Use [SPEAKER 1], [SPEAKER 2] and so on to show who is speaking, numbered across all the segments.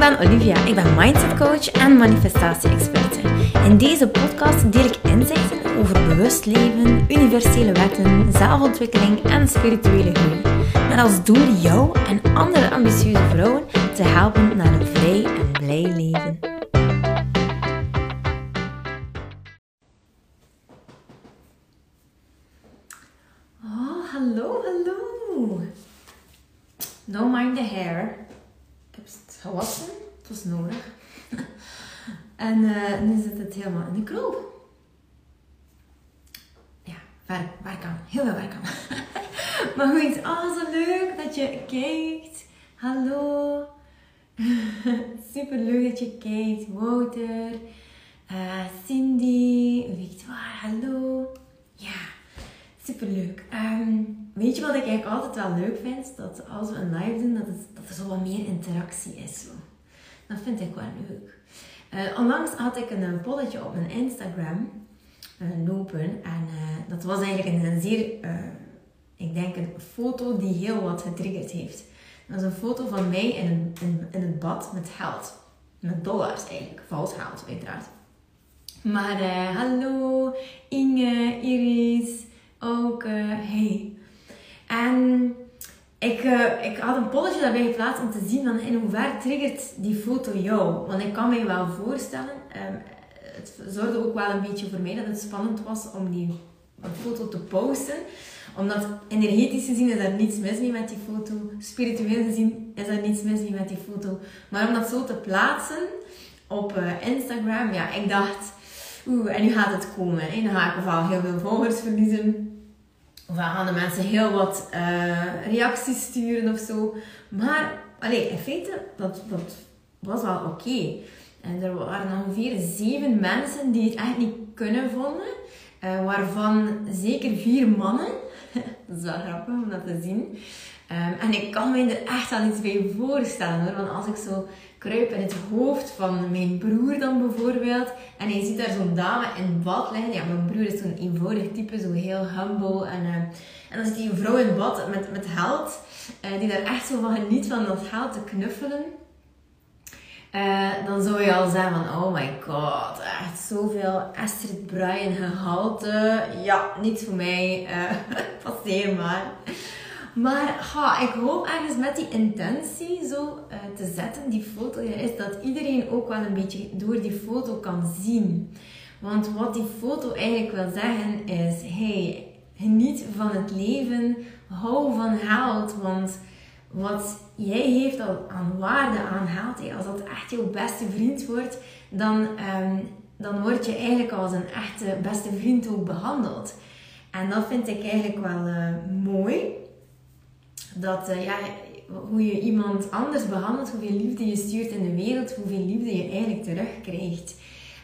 [SPEAKER 1] ben Olivia, ik ben mindset coach en manifestatie-experte. In deze podcast deel ik inzichten over bewust leven, universele wetten, zelfontwikkeling en spirituele groei. Met als doel jou en andere ambitieuze vrouwen te helpen naar een vrij en blij leven. Oh, hallo, hallo. No mind the hair. Gewassen. Het was nodig. en eh, nu zit het helemaal in de krul. Ja, werk, werk aan. Heel veel werk aan. maar goed, oh zo leuk dat je kijkt. Hallo. Super leuk dat je kijkt. Wouter. eh, Cindy. Victoire, hallo. Ja, superleuk. Ehm weet je wat ik eigenlijk altijd wel leuk vind? Dat als we een live doen, dat, het, dat er zo wat meer interactie is. Zo. Dat vind ik wel leuk. Eh, onlangs had ik een, een polletje op mijn Instagram eh, lopen. En eh, dat was eigenlijk een, een zeer, ik denk een foto die heel wat getriggerd heeft. Dat was een foto van mij in, in, in het bad met geld. Met dollars eigenlijk. Vals geld, uiteraard. Maar hallo Inge, Iris, ook eh, hey. En ik, eh, ik had een polletje daarbij geplaatst om te zien van in hoeverre triggert die foto jou. Want ik kan mij wel voorstellen, ehm, het zorgde ook wel een beetje voor mij dat het spannend was om die foto te posten. Omdat energetisch gezien is er niets mis mee met die foto. Spiritueel gezien is er niets mis mee met die foto. Maar om dat zo te plaatsen op eh, Instagram, ja, ik dacht, oeh, en nu gaat het komen. Hè? Dan ga ik ofwel heel veel volgers verliezen. Of gaan de mensen heel wat eh, reacties sturen of zo. Maar, allee, in feite, dat, dat was wel oké. En er waren ongeveer zeven mensen die het echt niet kunnen vonden. eh, waarvan zeker vier mannen. dat is wel grappig om dat te zien. Ehm, en ik kan me er echt wel iets bij voorstellen hoor. Want als ik zo kruip in het hoofd van mijn broer dan bijvoorbeeld. En je ziet daar zo'n dame in bad liggen. Ja, mijn broer is zo'n eenvoudig type, zo heel humble. En, eh, en dan zit die vrouw in bad met, met geld. eh, die daar echt zo van geniet van dat geld te knuffelen. Eh, dan zou je al zeggen van, oh my god, echt zoveel Astrid Bryan gehalte. Ja, niet voor mij. passeer maar. Maar ik hoop ergens met die intentie zo eh, te zetten, die foto, is dat iedereen ook wel een beetje door die foto kan zien. Want wat die foto eigenlijk wil zeggen is, hey, geniet van het leven, hou van geld, want wat jij heeft al aan waarde aan geld, als dat echt jouw beste vriend wordt, dan, ehm, dan word je eigenlijk als een echte beste vriend ook behandeld. En dat vind ik eigenlijk wel eh, mooi dat eh, ja, hoe je iemand anders behandelt, hoeveel liefde je stuurt in de wereld, hoeveel liefde je eigenlijk terugkrijgt.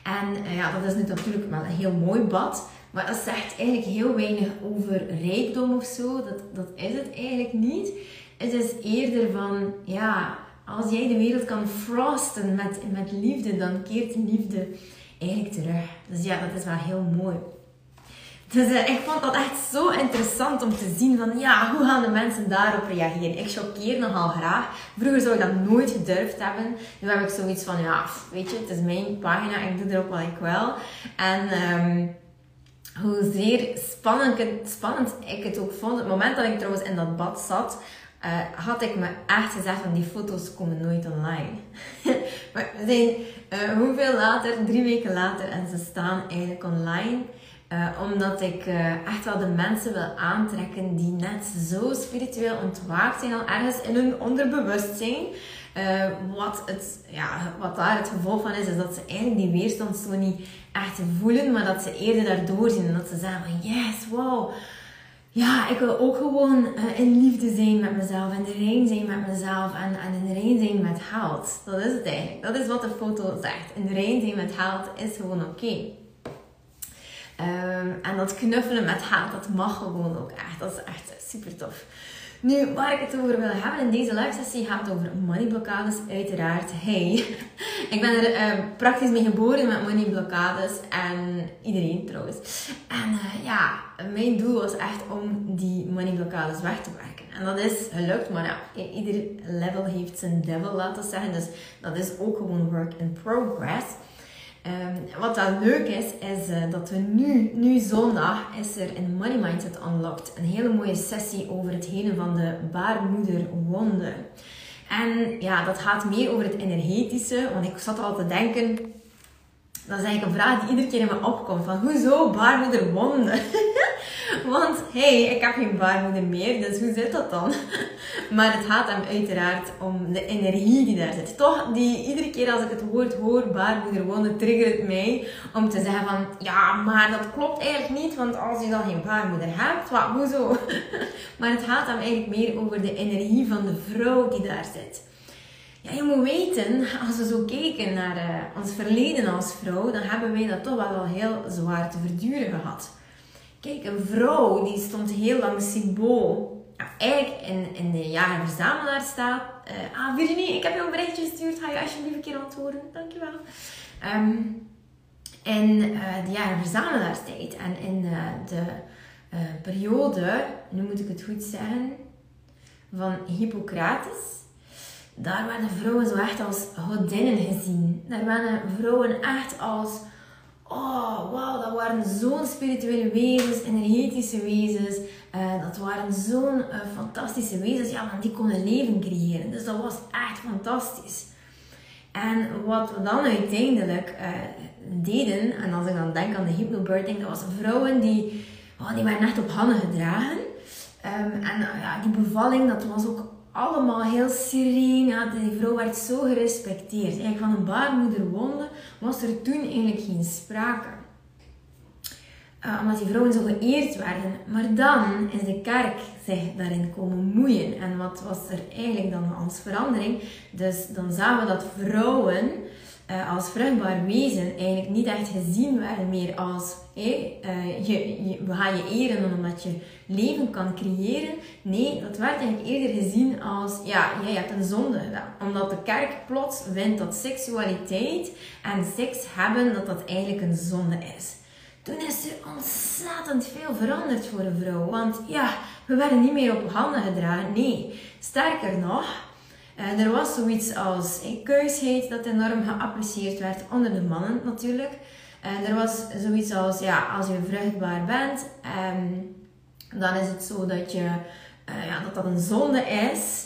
[SPEAKER 1] En eh, ja, dat is natuurlijk wel een heel mooi bad, maar dat zegt eigenlijk heel weinig over rijkdom of zo. Dat, dat is het eigenlijk niet. Het is eerder van, ja, als jij de wereld kan frosten met, met liefde, dan keert liefde eigenlijk terug. Dus ja, dat is wel heel mooi. Dus eh, ik vond dat echt zo interessant om te zien van ja, hoe gaan de mensen daarop reageren? Ik choqueer nogal graag. Vroeger zou ik dat nooit gedurfd hebben. Nu heb ik zoiets van ja, weet je, het is mijn pagina, ik doe erop wat ik wil. En ehm ik het- spannend ik het ook vond, het moment dat ik trouwens in dat bad zat, eh, had ik me echt gezegd van die foto's komen nooit online. maar we zijn eh, hoeveel later, drie weken later, en ze staan eigenlijk online. Eh, omdat ik eh, echt wel de mensen wil aantrekken die net zo spiritueel ontwaakt zijn, al ergens in hun onderbewustzijn. Eh, wat, het, ja, wat daar het gevolg van is, is dat ze eigenlijk die weerstand zo niet echt voelen, maar dat ze eerder daardoor zien en dat ze zeggen van yes, wow. Ja, ik wil ook gewoon in liefde zijn met mezelf, in de rein zijn met mezelf en, en in de rein zijn met geld. Dat is het eigenlijk. Dat is wat de foto zegt. In de rein zijn met geld is gewoon oké. Ehm, en dat knuffelen met haat, dat mag gewoon ook echt. Dat is echt super tof. Nu, waar ik het over wil hebben in deze live sessie gaat het over moneyblokkades, uiteraard. Hey, ik ben er uh, praktisch mee geboren met moneyblokkades en iedereen trouwens. En uh, ja, mijn doel was echt om die moneyblokkades weg te werken. En dat is gelukt, maar ja, ieder level heeft zijn devil, laten zeggen. Dus dat is ook gewoon work in progress. Um, wat dan leuk is, is uh, dat we nu, nu zondag, is er in Money Mindset Unlocked een hele mooie sessie over het helen van de baarmoederwonde. En ja, dat gaat meer over het energetische, want ik zat al te denken, dat is eigenlijk een vraag die iedere keer in me opkomt, van hoezo baarmoederwonde? Want hey, ik heb geen baarmoeder meer, dus hoe zit dat dan? maar het gaat hem uiteraard om de energie die daar zit. Toch, die, iedere keer als ik het woord hoor, baarmoeder wonen, triggert het mij om te zeggen van, ja, maar dat klopt eigenlijk niet, want als je dan geen baarmoeder hebt, wat, hoezo? maar het gaat hem eigenlijk meer over de energie van de vrouw die daar zit. Ja, je moet weten, als we zo kijken naar uh, ons verleden als vrouw, dan hebben wij dat toch wel heel zwaar te verduren gehad. Kijk, een vrouw die stond heel lang symbool. Ja, eigenlijk in, in de jaren verzamelaar staat. Uh, ah, Virginie, ik heb je een berichtje gestuurd. Ga je alsjeblieft een keer antwoorden? Dankjewel. Um, in uh, de jaren verzamelaarstijd en in uh, de periode, nu moet ik het goed zeggen, van Hippocrates. Daar werden vrouwen zo echt als godinnen gezien. Daar werden vrouwen echt als Oh, wauw, dat waren zo'n spirituele wezens, energetische wezens. Uh, dat waren zo'n uh, fantastische wezens. Ja, want die konden leven creëren. Dus dat was echt fantastisch. En wat we dan uiteindelijk uh, deden, en als ik dan denk aan de hypnobirthing, dat was vrouwen die, oh, die werden echt op handen gedragen. Um, en ja, die bevalling, dat was ook allemaal heel sereen. Die vrouw werd zo gerespecteerd. Eigenlijk van een baarmoederwonde was er toen eigenlijk geen sprake. Uh, omdat die vrouwen zo geëerd werden. Maar dan is de kerk zich daarin komen moeien. En wat was er eigenlijk dan als verandering? Dus dan zagen we dat vrouwen uh, als vruchtbaar wezen eigenlijk niet echt gezien werden meer als hey, uh, je, we gaan je eren omdat je leven kan creëren. Nee, dat werd eigenlijk eerder gezien als ja, jij hebt een zonde gedaan. Omdat de kerk plots vindt dat seksualiteit en seks hebben dat dat eigenlijk een zonde is. Toen is er ontzettend veel veranderd voor een vrouw. Want ja, we werden niet meer op handen gedragen. Nee, sterker nog, uh, er was zoiets als hey, keusheid dat enorm geapprecieerd werd onder de mannen natuurlijk. Uh, er was zoiets als, ja, als je vruchtbaar bent, um, dan is het zo dat je, uh, ja, dat, dat een zonde is.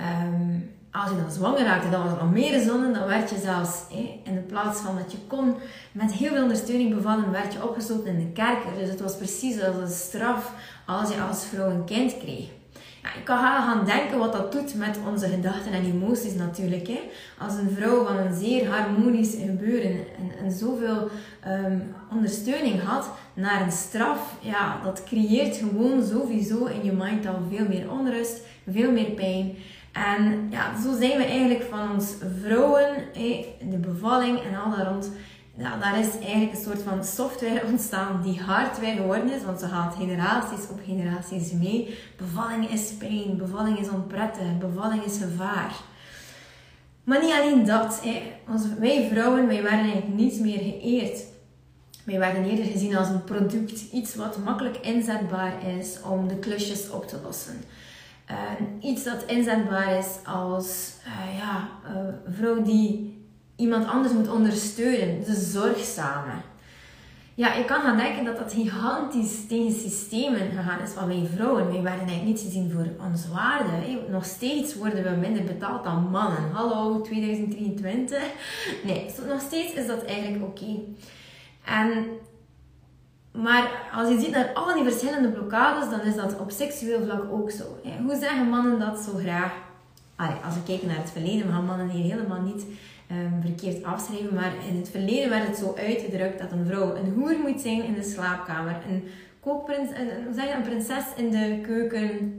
[SPEAKER 1] Um, als je dan zwanger raakte, dan was het nog meer zonde. Dan werd je zelfs, in de plaats van dat je kon met heel veel ondersteuning bevallen, werd je opgesloten in de kerker. Dus het was precies als een straf als je als vrouw een kind kreeg. Ja, je kan gaan denken wat dat doet met onze gedachten en emoties natuurlijk. Hè. Als een vrouw van een zeer harmonisch gebeuren en, en zoveel um, ondersteuning had naar een straf, ja, dat creëert gewoon sowieso in je mind al veel meer onrust, veel meer pijn. En ja, zo zijn we eigenlijk van ons vrouwen, de bevalling en al daar rond ja, daar is eigenlijk een soort van software ontstaan die hardware geworden is, want ze gaat generaties op generaties mee. Bevalling is pijn, bevalling is onprettig, bevalling is gevaar. Maar niet alleen dat. Wij vrouwen, wij werden eigenlijk niets meer geëerd. Wij werden eerder gezien als een product, iets wat makkelijk inzetbaar is om de klusjes op te lossen. Uh, iets dat inzetbaar is als uh, ja, vrouw die iemand anders moet ondersteunen, de zorgzame. Ja, je kan gaan denken dat dat gigantisch tegen systemen gegaan is van wij vrouwen. Wij werden eigenlijk niet gezien voor onze waarde. Nog steeds worden we minder betaald dan mannen. Hallo, 2023. Nee, nog steeds is dat eigenlijk oké. En maar als je ziet naar al die verschillende blokkades, dan is dat op seksueel vlak ook zo. Hoe zeggen mannen dat zo graag? als we kijken naar het verleden, gaan mannen hier helemaal niet um, verkeerd afschrijven. Maar in het verleden werd het zo uitgedrukt dat een vrouw een hoer moet zijn in de slaapkamer. Een kookprins, een, zeg je, een prinses in de keuken.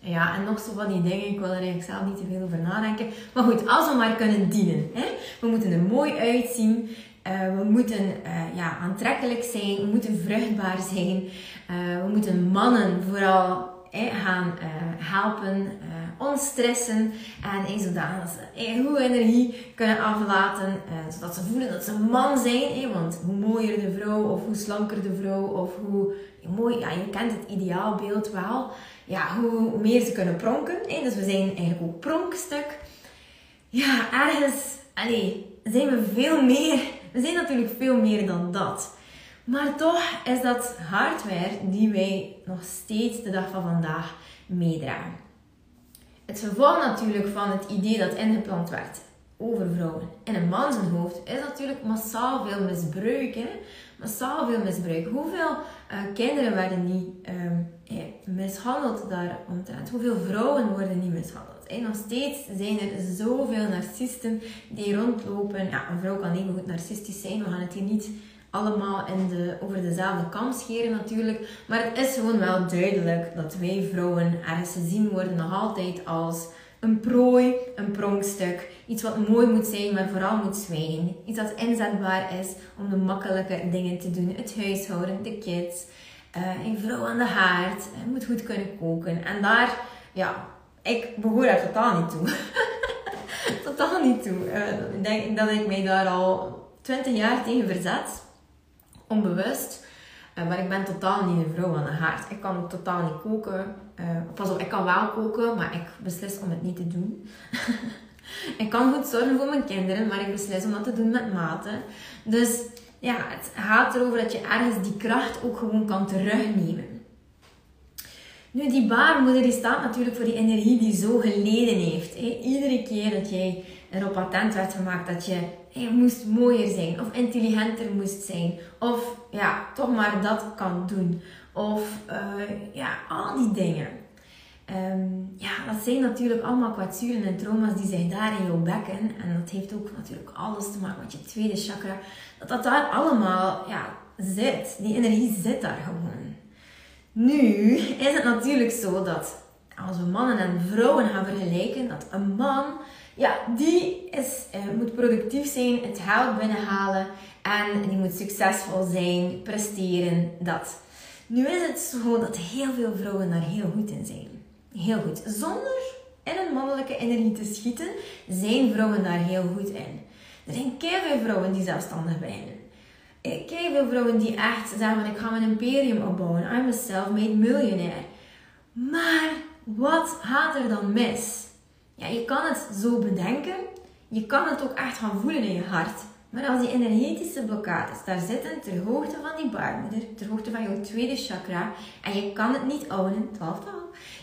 [SPEAKER 1] Ja, en nog zo van die dingen. Ik wil er eigenlijk zelf niet te veel over nadenken. Maar goed, als we maar kunnen dienen. Hè? We moeten er mooi uitzien. Uh, we moeten uh, ja, aantrekkelijk zijn. We moeten vruchtbaar zijn. Uh, we moeten mannen vooral gaan helpen, ontstressen en zodanig dat ze goede energie kunnen aflaten, zodat ze voelen dat ze een man zijn. want hoe mooier de vrouw of hoe slanker de vrouw of hoe mooi, ja, je kent het ideaalbeeld wel, ja, hoe meer ze kunnen pronken. Dus we zijn eigenlijk ook pronkstuk. Ja, ergens, allee, zijn we veel meer, we zijn natuurlijk veel meer dan dat. Maar toch is dat hardware die wij nog steeds de dag van vandaag meedragen. Het gevolg natuurlijk van het idee dat ingeplant werd over vrouwen in een man zijn hoofd is natuurlijk massaal veel misbruik. Hè? Massaal veel misbruik. Hoeveel uh, kinderen werden niet uh, mishandeld daaromtrent? Hoeveel vrouwen worden niet mishandeld? En nog steeds zijn er zoveel narcisten die rondlopen. Ja, een vrouw kan even goed narcistisch zijn. We gaan het hier niet allemaal in de, over dezelfde kam scheren natuurlijk. Maar het is gewoon wel duidelijk dat wij vrouwen ergens gezien worden nog altijd als een prooi, een pronkstuk. Iets wat mooi moet zijn, maar vooral moet zwijgen. Iets dat inzetbaar is om de makkelijke dingen te doen. Het huishouden, de kids, uh, een vrouw aan de haard. Je moet goed kunnen koken. En daar, ja, ik behoor daar totaal niet toe. totaal niet toe. Uh, ik denk dat ik mij daar al 20 jaar tegen verzet onbewust. Uh, maar ik ben totaal niet een vrouw aan de haard. Ik kan totaal niet koken. Uh, pas op, ik kan wel koken, maar ik beslis om het niet te doen. ik kan goed zorgen voor mijn kinderen, maar ik beslis om dat te doen met mate. Dus ja, het gaat erover dat je ergens die kracht ook gewoon kan terugnemen. Nu, die baarmoeder die staat natuurlijk voor die energie die zo geleden heeft. Iedere keer dat jij erop attent werd gemaakt dat je moest mooier zijn of intelligenter moest zijn of ja, toch maar dat kan doen of uh, ja, al die dingen. Um, ja, dat zijn natuurlijk allemaal kwetsuren en trauma's die zich daar in jouw bekken en dat heeft ook natuurlijk alles te maken met je tweede chakra, dat dat daar allemaal ja, zit. Die energie zit daar gewoon. Nu is het natuurlijk zo dat als we mannen en vrouwen gaan vergelijken, dat een man ja, die is, uh, moet productief zijn, het geld binnenhalen en die moet succesvol zijn, presteren, dat. Nu is het zo dat heel veel vrouwen daar heel goed in zijn. Heel goed. Zonder in een mannelijke energie te schieten, zijn vrouwen daar heel goed in. Er zijn veel vrouwen die zelfstandig. Eh, kijk veel vrouwen die echt zeggen ik ga mijn imperium opbouwen. I'm a self-made millionaire. Maar wat gaat er dan mis? Ja, je kan het zo bedenken. Je kan het ook echt gaan voelen in je hart. Maar als die energetische blokkades daar zitten, ter hoogte van die baarmoeder, ter hoogte van jouw tweede chakra, en je kan het niet ownen, 12, 12,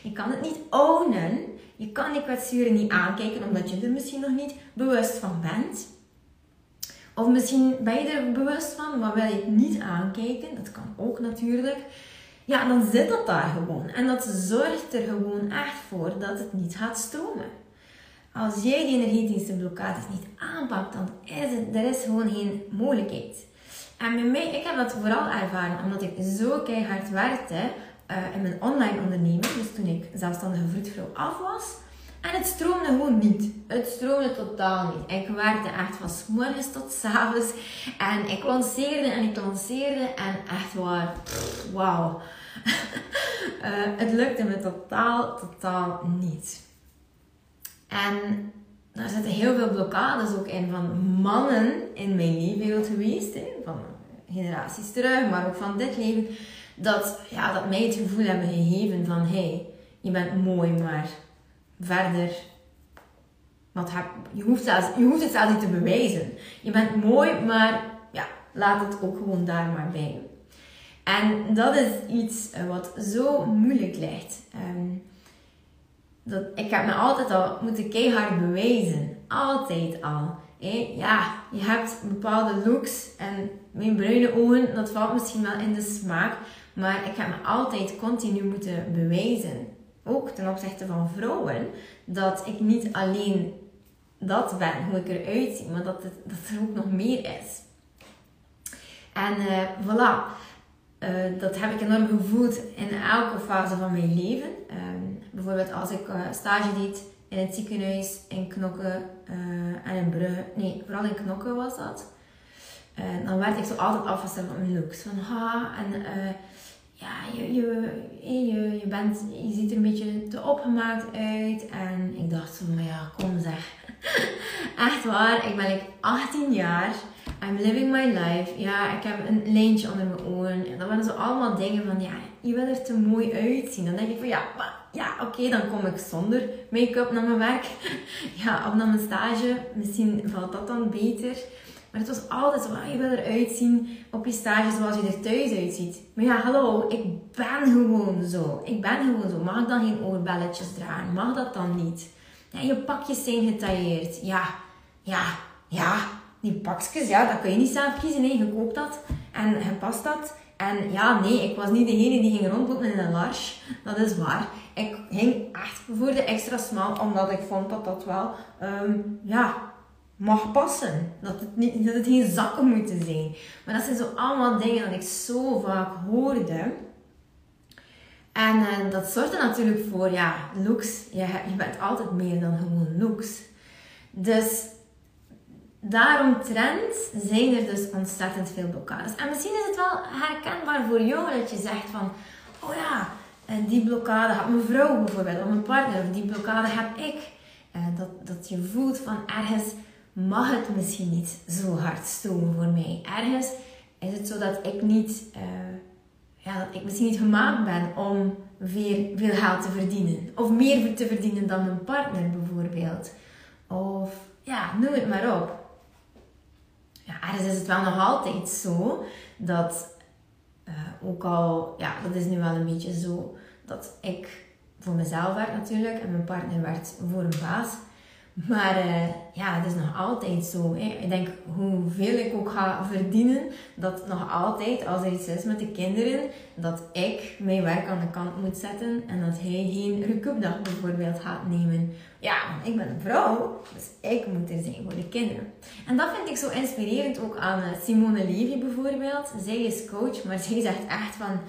[SPEAKER 1] je kan het niet ownen, je kan die kwetsuren niet aankijken omdat je er misschien nog niet bewust van bent. Of misschien ben je er bewust van, maar wil je het niet aankijken, dat kan ook natuurlijk. Ja, dan zit dat daar gewoon. En dat zorgt er gewoon echt voor dat het niet gaat stromen. Als jij die energetische blokkades niet aanpakt, dan is het, er is gewoon geen mogelijkheid. En bij mij, ik heb dat vooral ervaren omdat ik zo keihard werkte uh, in mijn online onderneming. Dus toen ik zelfstandige vroedvrouw af was. En het stroomde gewoon niet. Het stroomde totaal niet. Ik werkte echt van s morgens tot s avonds. En ik lanceerde en ik lanceerde. En echt waar, wauw. uh, het lukte me totaal, totaal niet. En daar zitten heel veel blokkades ook in van mannen in mijn leven geweest. Hè, van generaties terug, maar ook van dit leven. Dat, ja, dat mij het gevoel hebben gegeven van... Hé, hey, je bent mooi, maar verder... Je, hoeft zelfs, je hoeft het zelfs niet te bewijzen. Je bent mooi, maar ja, laat het ook gewoon daar maar bij. En dat is iets eh, wat zo moeilijk ligt. Um, ik heb me altijd al moeten keihard bewijzen. Altijd al. Ja, je hebt bepaalde looks en mijn bruine ogen, dat valt misschien wel in de smaak. Maar ik heb me altijd continu moeten bewijzen. Ook ten opzichte van vrouwen. Dat ik niet alleen dat ben, hoe ik eruit zie, maar dat, het, dat er ook nog meer is. En uh, voilà. Uh, dat heb ik enorm gevoeld in elke fase van mijn leven. Um, bijvoorbeeld als ik uh, stage deed in het ziekenhuis in Knokken uh, en in Brugge. Nee, vooral in Knokken was dat. dan werd ik zo altijd afgesteld op mijn looks. Van ha, en ja, je, je, je, je, bent, je ziet er een beetje te opgemaakt uit. En ik dacht van, maar ja, kom zeg. Echt waar, ik ben like 18 jaar. I'm living my life. Ja, ik heb een lijntje onder mijn oren. En dat waren zo allemaal dingen van, ja, je wil er te mooi uitzien. Dan denk ik van, ja, ja oké, dan kom ik zonder make-up naar mijn werk. ja, of naar mijn stage. Misschien valt dat dan beter. Maar het was altijd zo, ah, je wil eruit zien op je stage zoals je er thuis uitziet. Maar ja, hallo, ik ben gewoon zo. Ik ben gewoon zo. Mag ik dan geen oorbelletjes dragen? Mag dat dan niet? Ja, je pakjes zijn getailleerd. Ja, ja, ja. Die pakjes, ja, dat kun je niet zelf kiezen. Nee, je koopt dat en je past dat. En ja, nee, ik was niet degene die ging rondlopen in een large. Dat is waar. Ik ging echt voor de extra smal, omdat ik vond dat dat wel, um, ja, mag passen. Dat het, niet, dat het geen zakken moeten zijn. Maar dat zijn zo allemaal dingen dat ik zo vaak hoorde. En uh, dat zorgt er natuurlijk voor, ja, looks. Je, je bent altijd meer dan gewoon looks. Dus daarom trend zijn er dus ontzettend veel blokkades. En misschien is het wel herkenbaar voor jou dat je zegt van, oh ja, die blokkade had mijn vrouw bijvoorbeeld, of mijn partner, of die blokkade heb ik. Uh, dat, dat je voelt van ergens mag het misschien niet zo hard stomen voor mij. Ergens is het zo dat ik niet, ja, dat ik misschien niet gemaakt ben om veel, veel geld te verdienen. Of meer te verdienen dan mijn partner bijvoorbeeld. Of ja, noem het maar op. Ja, ergens is het wel nog altijd zo dat, uh, ook al, ja, dat is nu wel een beetje zo, dat ik voor mezelf werd natuurlijk en mijn partner werd voor een baas. Maar uh, ja, het is nog altijd zo. Hè. Ik denk, hoeveel ik ook ga verdienen, dat nog altijd, als er iets is met de kinderen, dat ik mijn werk aan de kant moet zetten en dat hij geen recupdag bijvoorbeeld gaat nemen. Ja, ik ben een vrouw, dus ik moet er zijn voor de kinderen. En dat vind ik zo inspirerend ook aan eh, Simone Levy bijvoorbeeld. Zij is coach, maar zij zegt echt van,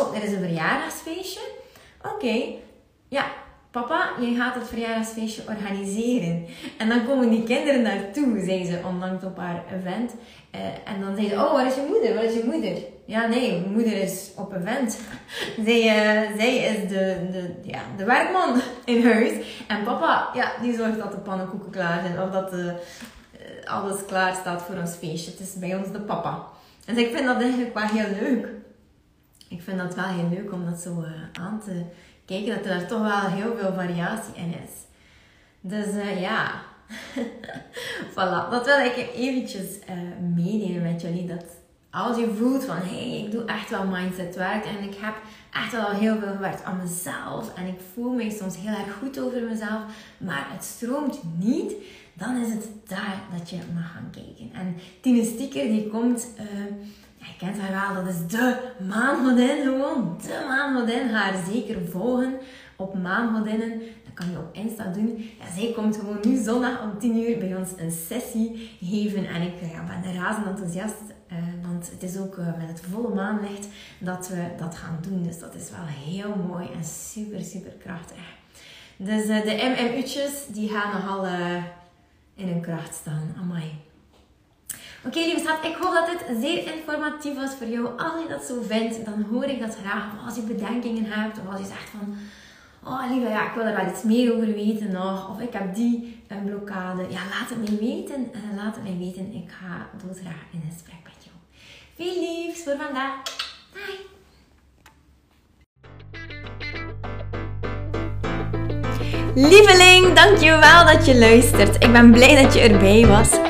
[SPEAKER 1] oh, er is een verjaardagsfeestje. Oké, ja, Papa, je gaat het verjaardagsfeestje organiseren. En dan komen die kinderen naartoe, zei ze onlangs op haar event. Uh, en dan zei ze, oh, waar is je moeder? Waar is je moeder? Ja, nee, mijn moeder is op event. zij, uh, zij is de, de, ja, de werkman in huis. En papa, ja, die zorgt dat de pannenkoeken klaar zijn. Of dat de, uh, alles klaar staat voor ons feestje. Het is bij ons de papa. En ik vind dat eigenlijk wel heel leuk. Ik vind dat wel heel leuk om dat zo aan te kijken dat er toch wel heel veel variatie in is. Dus uh, ja, voilà. Dat wil ik eventjes uh, meedelen met jullie. Dat als je voelt van, hé, hey, ik doe echt wel mindset werk en ik heb echt wel heel veel gewerkt aan mezelf en ik voel me soms heel erg goed over mezelf, maar het stroomt niet, dan is het daar dat je mag gaan kijken. En Tine Stieker die komt... Uh, ja, je kent haar wel, dat is de maangodin gewoon. De maangodin. Haar zeker volgen op maanmodinnen. Dat kan je op Insta doen. Ja, zij komt gewoon nu zondag om 10 uur bij ons een sessie geven. En ik ja, ben razend enthousiast. Uh, want het is ook uh, met het volle maanlicht dat we dat gaan doen. Dus dat is wel heel mooi en super, super krachtig. Dus de MMU'tjes, die gaan nogal in hun kracht staan. Amai. Oké, lieve schat, ik hoop dat dit zeer informatief was voor jou. Als je dat zo vindt, dan hoor ik dat graag. als je bedenkingen hebt, of als je zegt van... Oh, lieve, ja, ik wil er wel iets meer over weten nog. Of ik heb die een blokkade. Ja, laat het mij weten. En laat het mij weten. Ik ga graag in gesprek met jou. Veel liefs voor vandaag. Bye. Lieveling, dankjewel dat je luistert. Ik ben blij dat je erbij was.